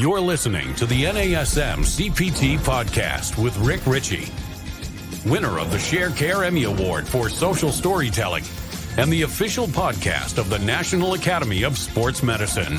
You're listening to the NASM CPT podcast with Rick Richey, winner of the Sharecare Emmy Award for Social Storytelling and the official podcast of the National Academy of Sports Medicine.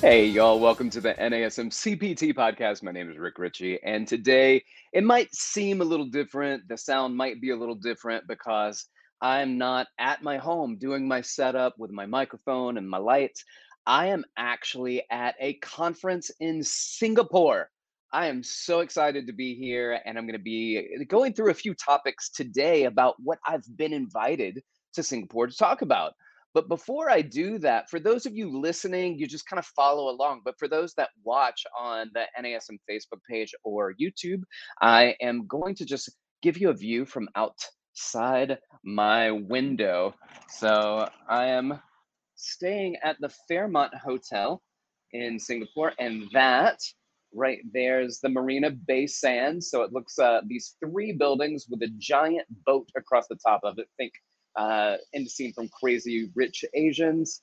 Hey, y'all, welcome to the NASM CPT podcast. My name is Rick Richey, and today it might seem a little different. The sound might be a little different because I'm not at my home doing my setup with my microphone and my lights. I am actually at a conference in Singapore. I am so excited to be here, and I'm going to be uh, going through a few topics today about what I've been invited to Singapore to talk about. But before I do that, for those of you listening, you just kind of follow along. But for those that watch on the NASM Facebook page or YouTube, I am going to just give you a view from outside my window. So I am staying at the Fairmont Hotel in Singapore, and that right there's the Marina Bay Sands. So it looks uh, these three buildings with a giant boat across the top of it. Think uh, in the scene from Crazy Rich Asians.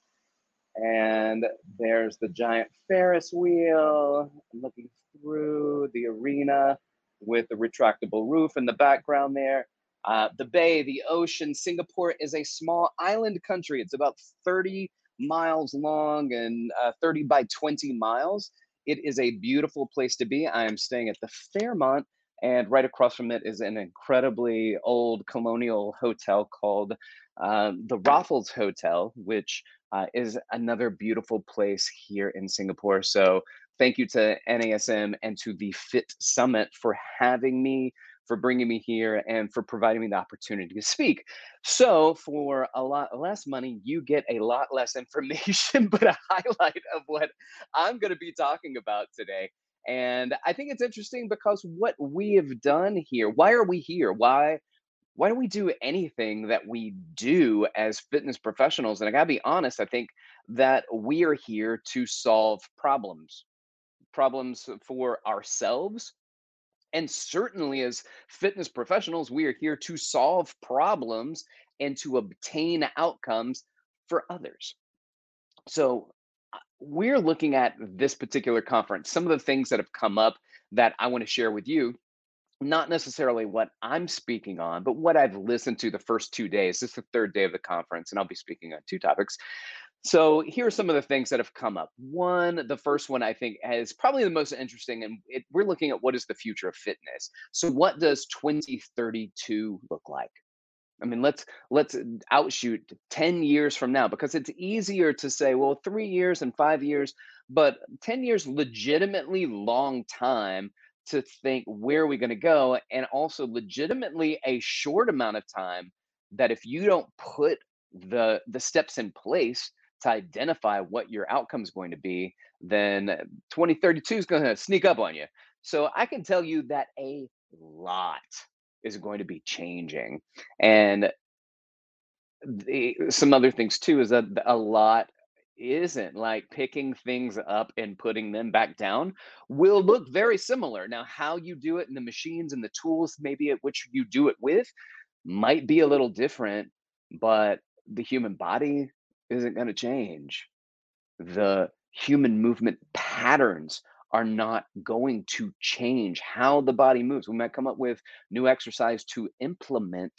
And there's the giant Ferris wheel. Looking through the arena with the retractable roof in the background there. Uh, the bay, the ocean. Singapore is a small island country. It's about 30 miles long and uh, 30 by 20 miles. It is a beautiful place to be. I am staying at the Fairmont, and right across from it is an incredibly old colonial hotel called um, the Raffles Hotel, which uh, is another beautiful place here in Singapore. So, thank you to NASM and to the Fit Summit for having me for bringing me here and for providing me the opportunity to speak. So, for a lot less money, you get a lot less information, but a highlight of what I'm going to be talking about today. And I think it's interesting because what we have done here, why are we here? Why? Why do we do anything that we do as fitness professionals? And I gotta be honest, I think that we are here to solve problems, problems for ourselves, and certainly, as fitness professionals, we are here to solve problems and to obtain outcomes for others. So, uh, we're looking at this particular conference, some of the things that have come up that I want to share with you. Not necessarily what I'm speaking on, but what I've listened to the first two days. This is the third day of the conference, and I'll be speaking on two topics. So here are some of the things that have come up. One, the first one I think is probably the most interesting, and it, we're looking at what is the future of fitness. So what does 2032 look like? I mean, let's let's uh, outshoot 10 years from now because it's easier to say, well, three years and five years, but 10 years legitimately long time to think where are we going to go, and also legitimately a short amount of time that if you don't put the the steps in place to identify what your outcome is going to be, then 2032 is going to sneak up on you. So I can tell you that a lot is going to be changing. And the, some other things too is that a lot isn't like picking things up and putting them back down will look very similar. Now, how you do it and the machines and the tools, maybe at which you do it with, might be a little different, but the human body isn't going to change. The human movement patterns are not going to change how the body moves. We might come up with new exercise to implement,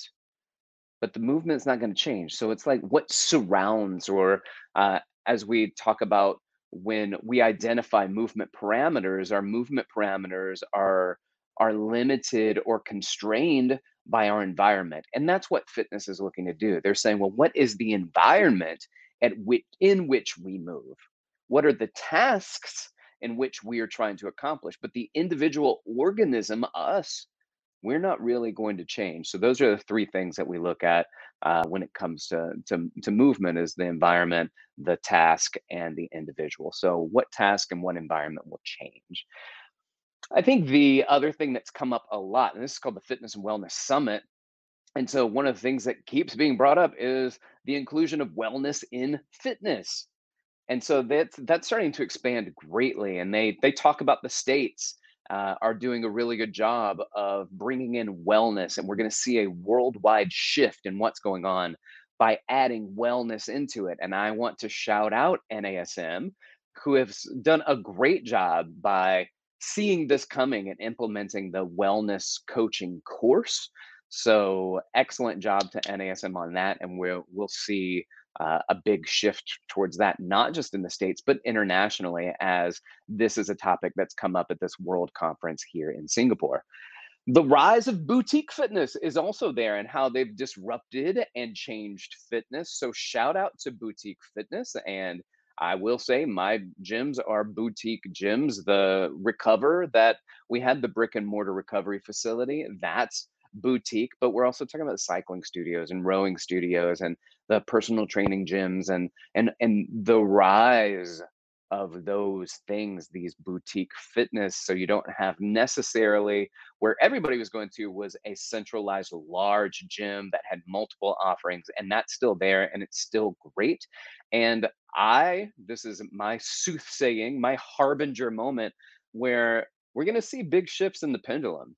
but the movement's not going to change. So it's like what surrounds, or uh, as we talk about when we identify movement parameters, our movement parameters are are limited or constrained by our environment. And that's what fitness is looking to do. They're saying, well, what is the environment at which, in which we move? What are the tasks in which we are trying to accomplish? But the individual organism, us, we're not really going to change. So those are the three things that we look at uh, when it comes to, to, to movement is the environment, the task, and the individual. So what task and what environment will change? I think the other thing that's come up a lot, and this is called the Fitness and Wellness Summit. And so one of the things that keeps being brought up is the inclusion of wellness in fitness. And so that's that's starting to expand greatly. And they they talk about the states uh, are doing a really good job of bringing in wellness, and we're going to see a worldwide shift in what's going on by adding wellness into it. And I want to shout out NASM who have s- done a great job by seeing this coming and implementing the wellness coaching course. So excellent job to NASM on that, and we'll we'll see uh, a big shift towards that, not just in the states but internationally, as this is a topic that's come up at this World Conference here in Singapore. The rise of boutique fitness is also there and how they've disrupted and changed fitness. So, shout out to boutique fitness. And I will say my gyms are boutique gyms. The Recover that we had, the brick and mortar recovery facility, that's boutique. But we're also talking about cycling studios and rowing studios and the personal training gyms and and and the rise of those things, these boutique fitness. So you don't have necessarily where everybody was going to was a centralized large gym that had multiple offerings, and that's still there and it's still great. And I, this is my soothsaying, my harbinger moment where we're going to see big shifts in the pendulum.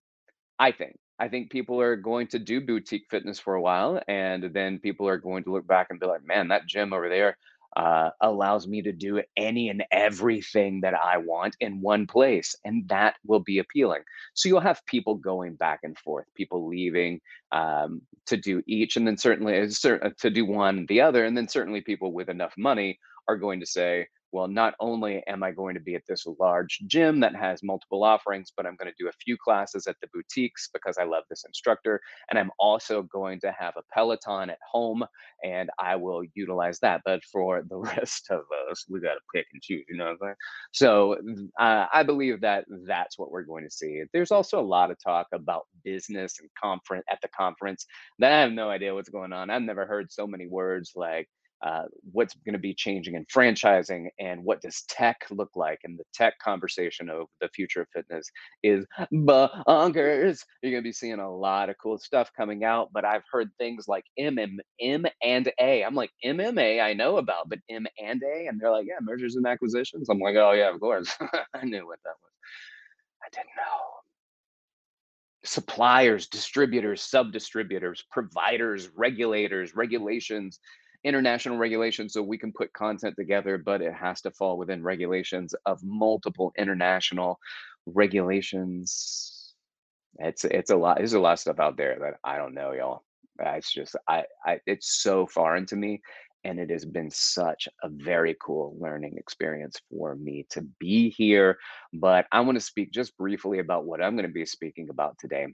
I think. I think people are going to do boutique fitness for a while, and then people are going to look back and be like, "Man, that gym over there uh, allows me to do any and everything that I want in one place," and that will be appealing. So you'll have people going back and forth, people leaving um, to do each, and then certainly uh, uh, to do one the other, and then certainly people with enough money are going to say, well, not only am I going to be at this large gym that has multiple offerings, but I'm going to do a few classes at the boutiques because I love this instructor. And I'm also going to have a Peloton at home and I will utilize that. But for the rest of us, we got to pick and choose, you know what I'm saying? So uh, I believe that that's what we're going to see. There's also a lot of talk about business and conference at the conference that I have no idea what's going on. I've never heard so many words like uh, what's going to be changing in franchising and what does tech look like and the tech conversation of the future of fitness is bonkers. You're going to be seeing a lot of cool stuff coming out but i've heard things like m m and a. I'm like mma i know about but m and a? And they're like yeah mergers and acquisitions. I'm like oh yeah of course. I knew what that was. I didn't know. Suppliers, distributors, sub distributors, providers, regulators, regulations, international regulations, so we can put content together, but it has to fall within regulations of multiple international regulations. It's it's a lot. There's a lot of stuff out there that I don't know, y'all. It's just I, I it's so foreign to me, and it has been such a very cool learning experience for me to be here. But I want to speak just briefly about what I'm going to be speaking about today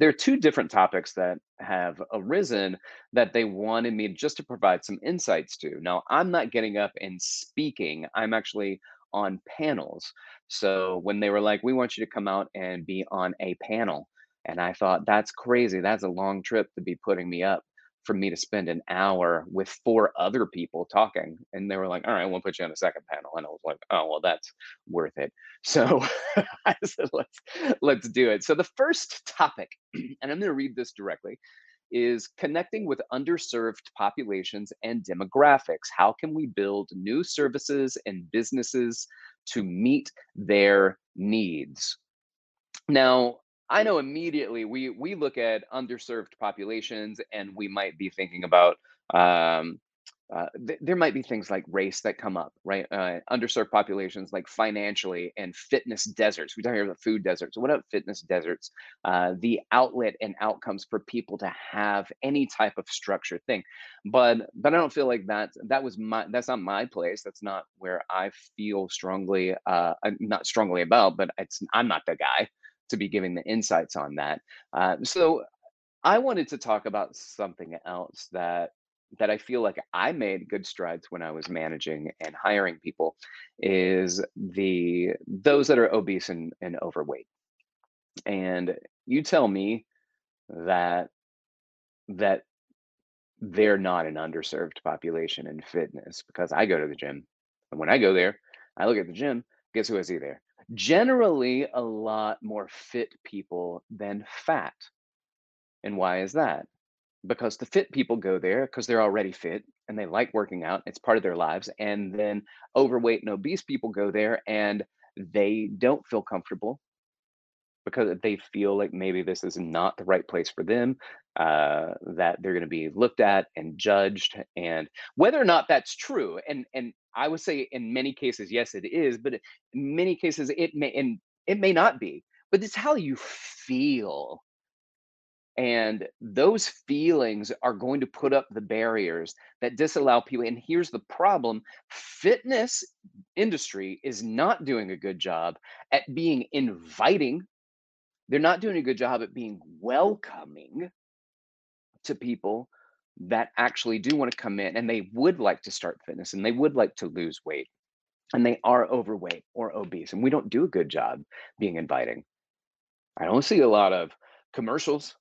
there are two different topics that have arisen that they wanted me just to provide some insights to. Now, I'm not getting up and speaking, I'm actually on panels. So when they were like, we want you to come out and be on a panel, and I thought, that's crazy. That's a long trip to be putting me up for me to spend an hour with four other people talking. And they were like, all right, we'll put you on a second panel. And I was like, oh, well, that's worth it. So I said, let's let's do it. So the first topic, and I'm going to read this directly, is connecting with underserved populations and demographics. How can we build new services and businesses to meet their needs? Now, I know immediately we we look at underserved populations and we might be thinking about um, uh, th- there might be things like race that come up, right? Uh, underserved populations, like financially, and fitness deserts. We talk here about food deserts. What about fitness deserts? Uh, the outlet and outcomes for people to have any type of structured thing. But but I don't feel like that that was my that's not my place. That's not where I feel strongly, uh, not strongly about. But it's I'm not the guy to be giving the insights on that. Uh, so I wanted to talk about something else that that I feel like I made good strides when I was managing and hiring people is the those that are obese and, and overweight. And you tell me that that they're not an underserved population in fitness because I go to the gym. And when I go there, I look at the gym, guess who I see there? Generally a lot more fit people than fat. And why is that? because the fit people go there because they're already fit and they like working out. It's part of their lives. And then overweight and obese people go there and they don't feel comfortable because they feel like maybe this is not the right place for them, uh, that they're going to be looked at and judged, and whether or not that's true. And and I would say in many cases, yes, it is, but in many cases it may and it may not be. But it's how you feel and those feelings are going to put up the barriers that disallow people. And here's the problem fitness industry is not doing a good job at being inviting. They're not doing a good job at being welcoming to people that actually do want to come in and they would like to start fitness and they would like to lose weight and they are overweight or obese. And we don't do a good job being inviting. I don't see a lot of commercials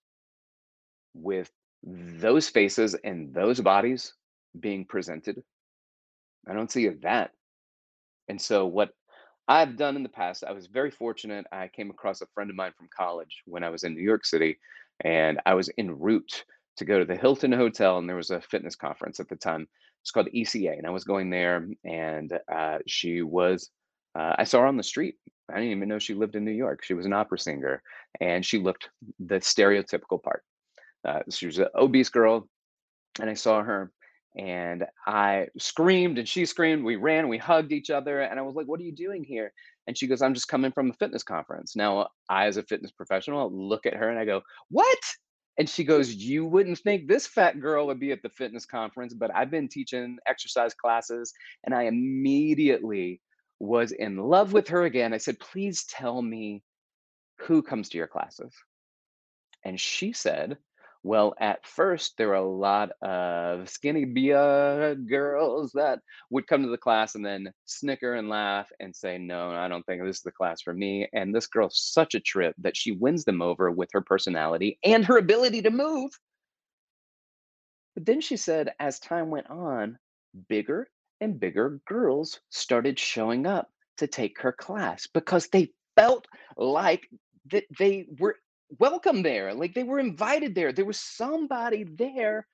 with those faces and those bodies being presented. I don't see that. And so, what I've done in the past, I was very fortunate. I came across a friend of mine from college when I was in New York City, and I was en route to go to the Hilton Hotel, and there was a fitness conference at the time. It's called ECA, and I was going there, and uh, she was. Uh, I saw her on the street. I didn't even know she lived in New York. She was an opera singer, and she looked the stereotypical part. Uh, she was an obese girl, and I saw her, and I screamed, and she screamed. We ran, we hugged each other, and I was like, "What are you doing here?" And she goes, "I'm just coming from a fitness conference." Now, I, as a fitness professional, look at her and I go, "What?" And she goes, You wouldn't think this fat girl would be at the fitness conference, but I've been teaching exercise classes. And I immediately was in love with her again. I said, Please tell me who comes to your classes. And she said, well, at first, there were a lot of skinny Bia girls that would come to the class and then snicker and laugh and say, No, I don't think this is the class for me. And this girl's such a trip that she wins them over with her personality and her ability to move. But then she said, as time went on, bigger and bigger girls started showing up to take her class because they felt like that they were welcome there. Like they were invited there. There was somebody there.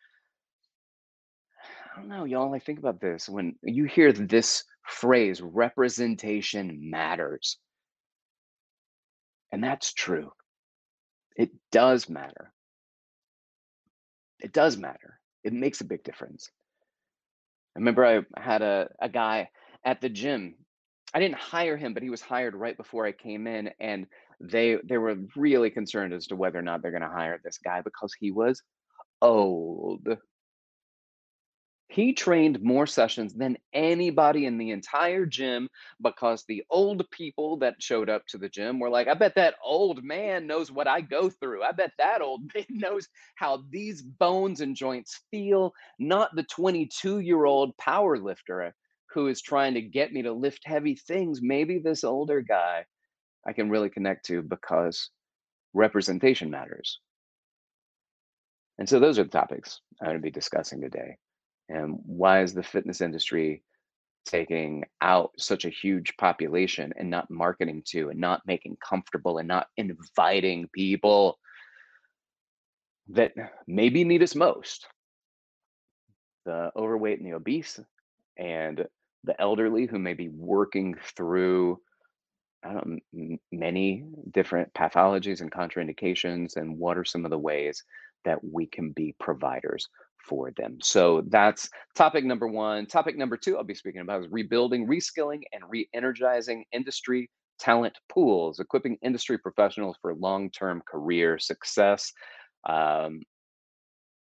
I don't know, y'all. I think about this when you hear this phrase, representation matters. And that's true. It does matter. It does matter. It makes a big difference. I remember I had a, a guy at the gym. I didn't hire him, but he was hired right before I came in. And they they were really concerned as to whether or not they're going to hire this guy because he was old. He trained more sessions than anybody in the entire gym because the old people that showed up to the gym were like, I bet that old man knows what I go through. I bet that old man knows how these bones and joints feel, not the 22 year old power lifter uh, who is trying to get me to lift heavy things. Maybe this older guy I can really connect to because representation matters. And so those are the topics I'm going to be discussing today. And why is the fitness industry taking out such a huge population and not marketing to and not making comfortable and not inviting people that maybe need us most? The overweight and the obese and the elderly who may be working through I don't m- many different pathologies and contraindications, and what are some of the ways that we can be providers for them? So that's topic number one. Topic number two, I'll be speaking about is rebuilding, reskilling, and re energizing industry talent pools, equipping industry professionals for long term career success. Um,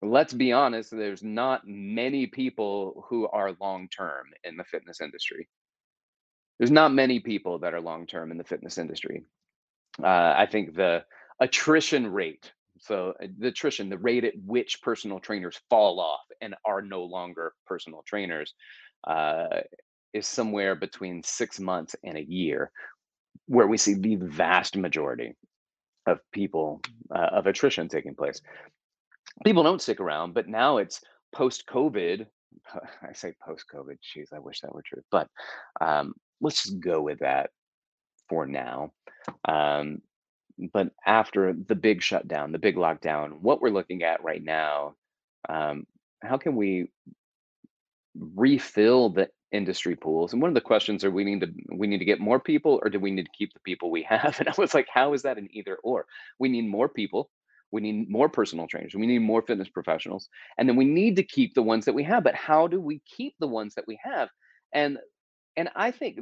let's be honest, there's not many people who are long term in the fitness industry there's not many people that are long term in the fitness industry. Uh, I think the attrition rate, so uh, the attrition, the rate at which personal trainers fall off and are no longer personal trainers, uh, is somewhere between six months and a year, where we see the vast majority of people uh, of attrition taking place. People don't stick around, but now it's post COVID. I say post COVID. Jeez, I wish that were true. But um, let's just go with that for now. Um, but after the big shutdown, the big lockdown, what we're looking at right now, um, how can we refill the industry pools. And one of the questions are we need to we need to get more people or do we need to keep the people we have? And I was like, how is that an either or? We need more people. We need more personal trainers. We need more fitness professionals. And then we need to keep the ones that we have. But how do we keep the ones that we have? And and I think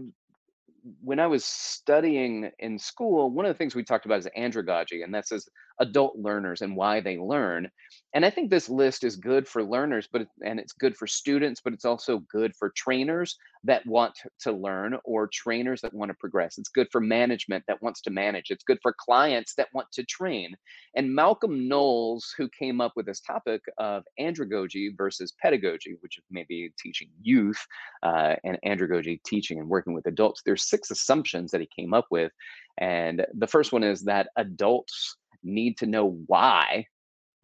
when I was studying in school, one of the things we talked about is andragogy, and that says adult learners and why they learn. And I think this list is good for learners, but and it's good for students, but it's also good for trainers that want to learn or trainers that want to progress. It's good for management that wants to manage. It's good for clients that want to train. And Malcolm Knowles, who came up with this topic of andragogy versus pedagogy, which is maybe teaching youth, uh, and andragogy teaching and working with adults, there's six assumptions that he came up with. And the first one is that adults need to know why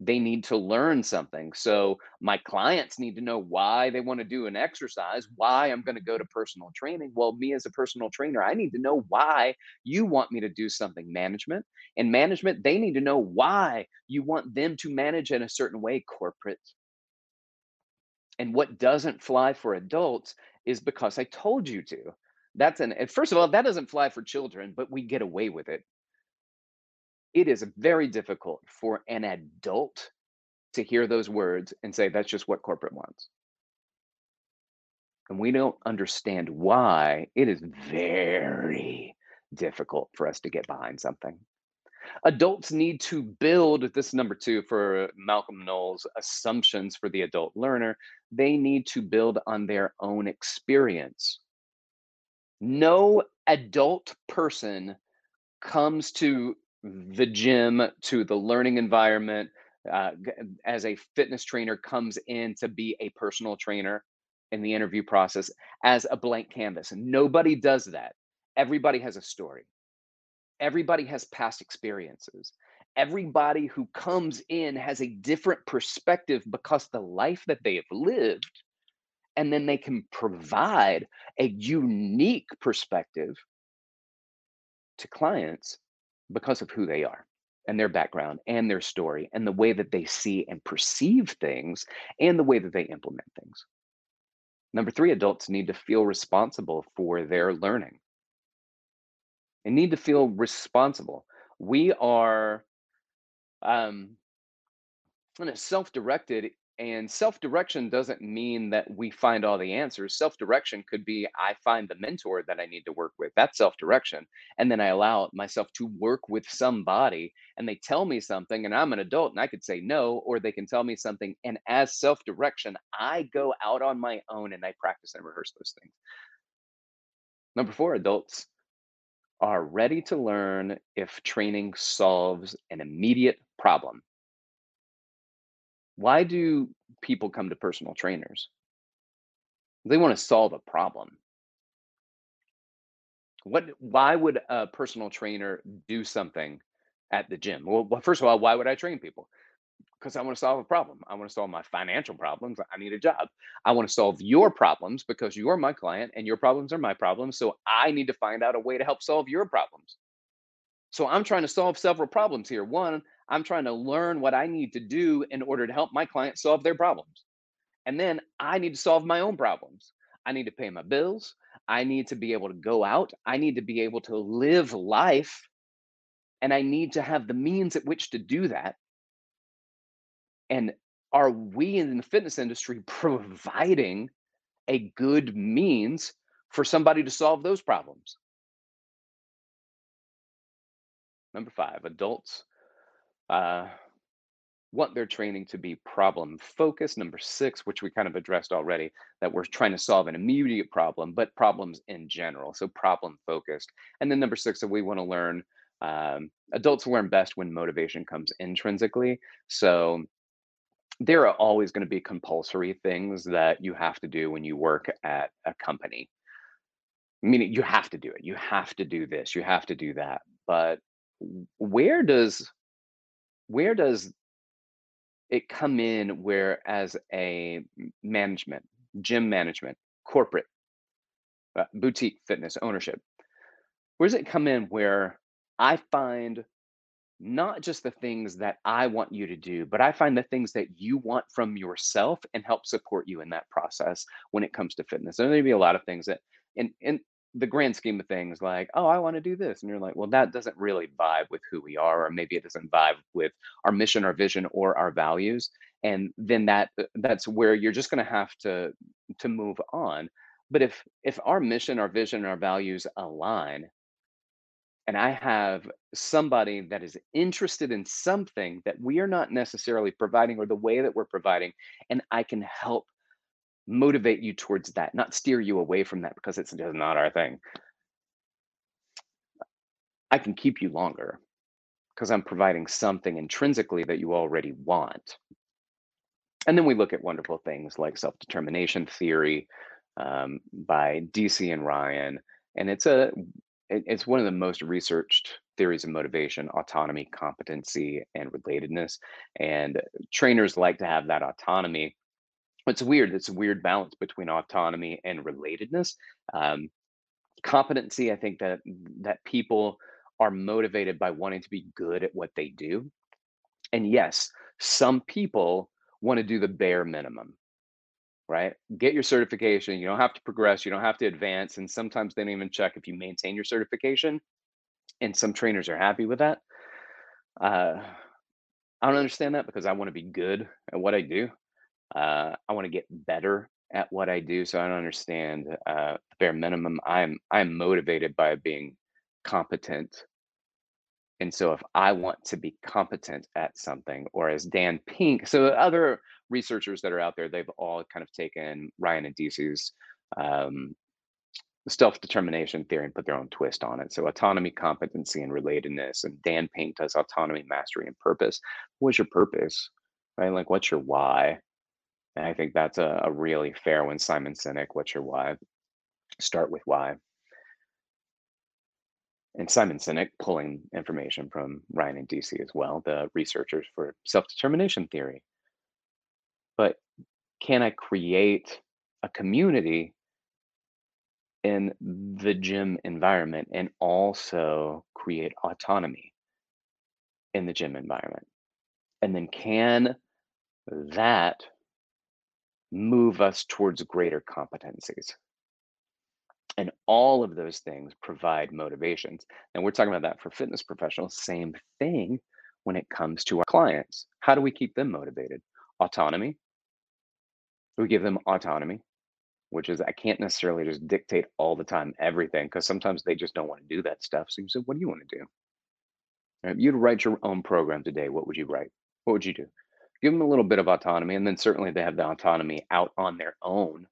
they need to learn something. So my clients need to know why they want to do an exercise, why I'm going to go to personal training. Well, me as a personal trainer, I need to know why you want me to do something management. And management, they need to know why you want them to manage in a certain way corporate. And what doesn't fly for adults is because I told you to. That's an first of all, that doesn't fly for children, but we get away with it it is very difficult for an adult to hear those words and say that's just what corporate wants. And we don't understand why it is very difficult for us to get behind something. Adults need to build this number two for Malcolm Knowles assumptions for the adult learner. They need to build on their own experience. No adult person comes to the gym to the learning environment uh, as a fitness trainer comes in to be a personal trainer in the interview process as a blank canvas. Nobody does that. Everybody has a story. Everybody has past experiences. Everybody who comes in has a different perspective because the life that they have lived, and then they can provide a unique perspective to clients because of who they are and their background and their story and the way that they see and perceive things and the way that they implement things. Number three, adults need to feel responsible for their learning. They need to feel responsible. We are um, self directed and self direction doesn't mean that we find all the answers. Self direction could be I find the mentor that I need to work with. That's self direction. And then I allow myself to work with somebody and they tell me something and I'm an adult and I could say no, or they can tell me something. And as self direction, I go out on my own and I practice and rehearse those things. Number four, adults are ready to learn if training solves an immediate problem why do people come to personal trainers? They want to solve a problem. What why would a personal trainer do something at the gym? Well, first of all, why would I train people? Because I want to solve a problem. I want to solve my financial problems. I need a job. I want to solve your problems because you're my client and your problems are my problems. So I need to find out a way to help solve your problems. So I'm trying to solve several problems here. One, I'm trying to learn what I need to do in order to help my clients solve their problems. And then I need to solve my own problems. I need to pay my bills. I need to be able to go out. I need to be able to live life. And I need to have the means at which to do that. And are we in the fitness industry providing a good means for somebody to solve those problems? Number five, adults uh, want their training to be problem focused. Number six, which we kind of addressed already, that we're trying to solve an immediate problem, but problems in general. So problem focused. And then number six, that we want to learn um, adults learn best when motivation comes intrinsically. So there are always going to be compulsory things that you have to do when you work at a company. Meaning you have to do it. You have to do this. You have to do that. But where does where does it come in where as a management gym management corporate uh, boutique fitness ownership where does it come in where i find not just the things that I want you to do, but I find the things that you want from yourself and help support you in that process when it comes to fitness. There may be a lot of things that, and in the grand scheme of things, like, oh, I want to do this, and you're like, well, that doesn't really vibe with who we are, or maybe it doesn't vibe with our mission, our vision, or our values, and then that uh, that's where you're just going to have to to move on. But if if our mission, our vision, our values align, and I have somebody that is interested in something that we are not necessarily providing or the way that we're providing, and I can help motivate you towards that, not steer you away from that because it's just not our thing. I can keep you longer because I'm providing something intrinsically that you already want. And then we look at wonderful things like self determination theory um, by Deci and Ryan. And it's a it's one of the most researched theories of motivation autonomy competency and relatedness and trainers like to have that autonomy it's weird it's a weird balance between autonomy and relatedness um, competency i think that that people are motivated by wanting to be good at what they do and yes some people want to do the bare minimum right? Get your certification. You don't have to progress. You don't have to advance. And sometimes they don't even check if you maintain your certification. And some trainers are happy with that. Uh, I don't understand that because I want to be good at what I do. Uh, I want to get better at what I do. So I don't understand uh, the bare minimum. I'm I'm motivated by being competent. And so if I want to be competent at something, or as Dan Pink, so other researchers that are out there, they've all kind of taken Ryan and Deci's um, self-determination theory and put their own twist on it. So autonomy, competency, and relatedness. And Dan Pink does autonomy, mastery, and purpose. What's your purpose? Right? Like, what's your why? And I think that's a, a really fair one. Simon Sinek, what's your why? Start with why. And Simon Sinek pulling information from Ryan and Deci as well, the researchers for self-determination theory but can I create a community in the gym environment and also create autonomy in the gym environment? And then can that move us towards greater competencies? And all of those things provide motivations. And we're talking about that for fitness professionals. Same thing when it comes to our clients. How do we keep them motivated? Autonomy, we give them autonomy, which is I can't necessarily just dictate all the time everything because sometimes they just don't want to do that stuff. So you say, what do you want to do? If you'd write your own program today, what would you write? What would you do? Give them a little bit of autonomy, and then certainly they have the autonomy out on their own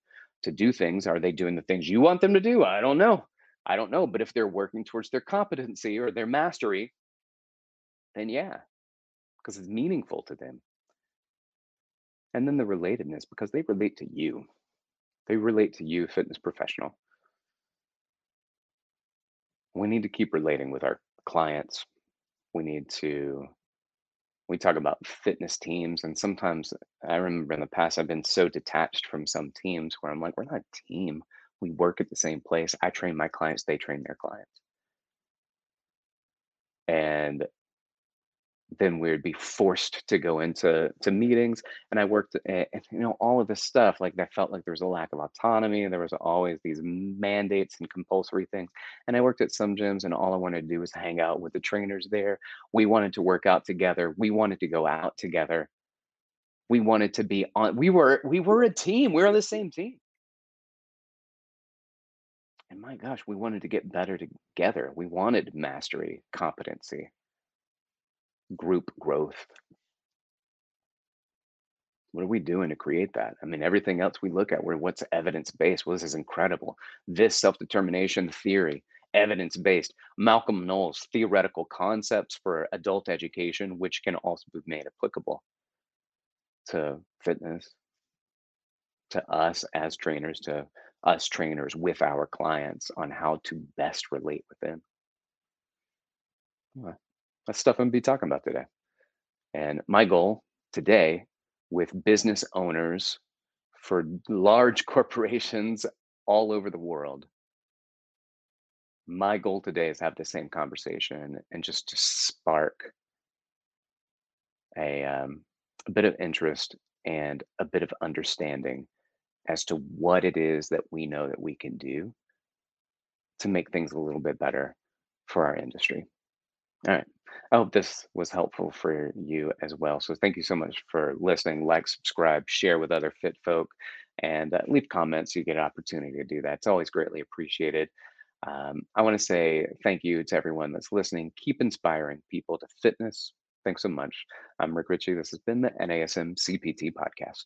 to do things. Are they doing the things you want them to do? I don't know. I don't know. But if they're working towards their competency or their mastery, then yeah, because it's meaningful to them. And then the relatedness, because they relate to you. They relate to you, fitness professional. We need to keep relating with our clients. We need to, we talk about fitness teams. And sometimes I remember in the past, I've been so detached from some teams where I'm like, we're not a team. We work at the same place. I train my clients, they train their clients. And then we would be forced to go into to meetings and i worked eh, at, you know all of this stuff like i felt like there was a lack of autonomy and there was always these mandates and compulsory things and i worked at some gyms and all i wanted to do was hang out with the trainers there. We wanted to work out together we wanted to go out together. We wanted to be on we were we were a team we were on the same team. And my gosh we wanted to get better together we wanted mastery competency group growth. What are we doing to create that? I mean, everything else we look at, where what's evidence based? Well, this is incredible. This self determination theory, evidence based. Malcolm Knowles, theoretical concepts for adult education, which can also be made applicable to fitness, to us as trainers, to us trainers with our clients on how to best relate with them. That's stuff I'm gonna be talking about today. And my goal today with business owners for large corporations all over the world, my goal today is have the same conversation and just to spark a, um, a bit of interest and a bit of understanding as to what it is that we know that we can do to make things a little bit better for our industry. All right. I hope this was helpful for you as well. So thank you so much for listening. Like, subscribe, share with other fit folk, and uh, leave comments. You get an opportunity to do that. It's always greatly appreciated. Um, I want to say thank you to everyone that's listening. Keep inspiring people to fitness. Thanks so much. I'm Rick Richey. This has been the NASM CPT podcast.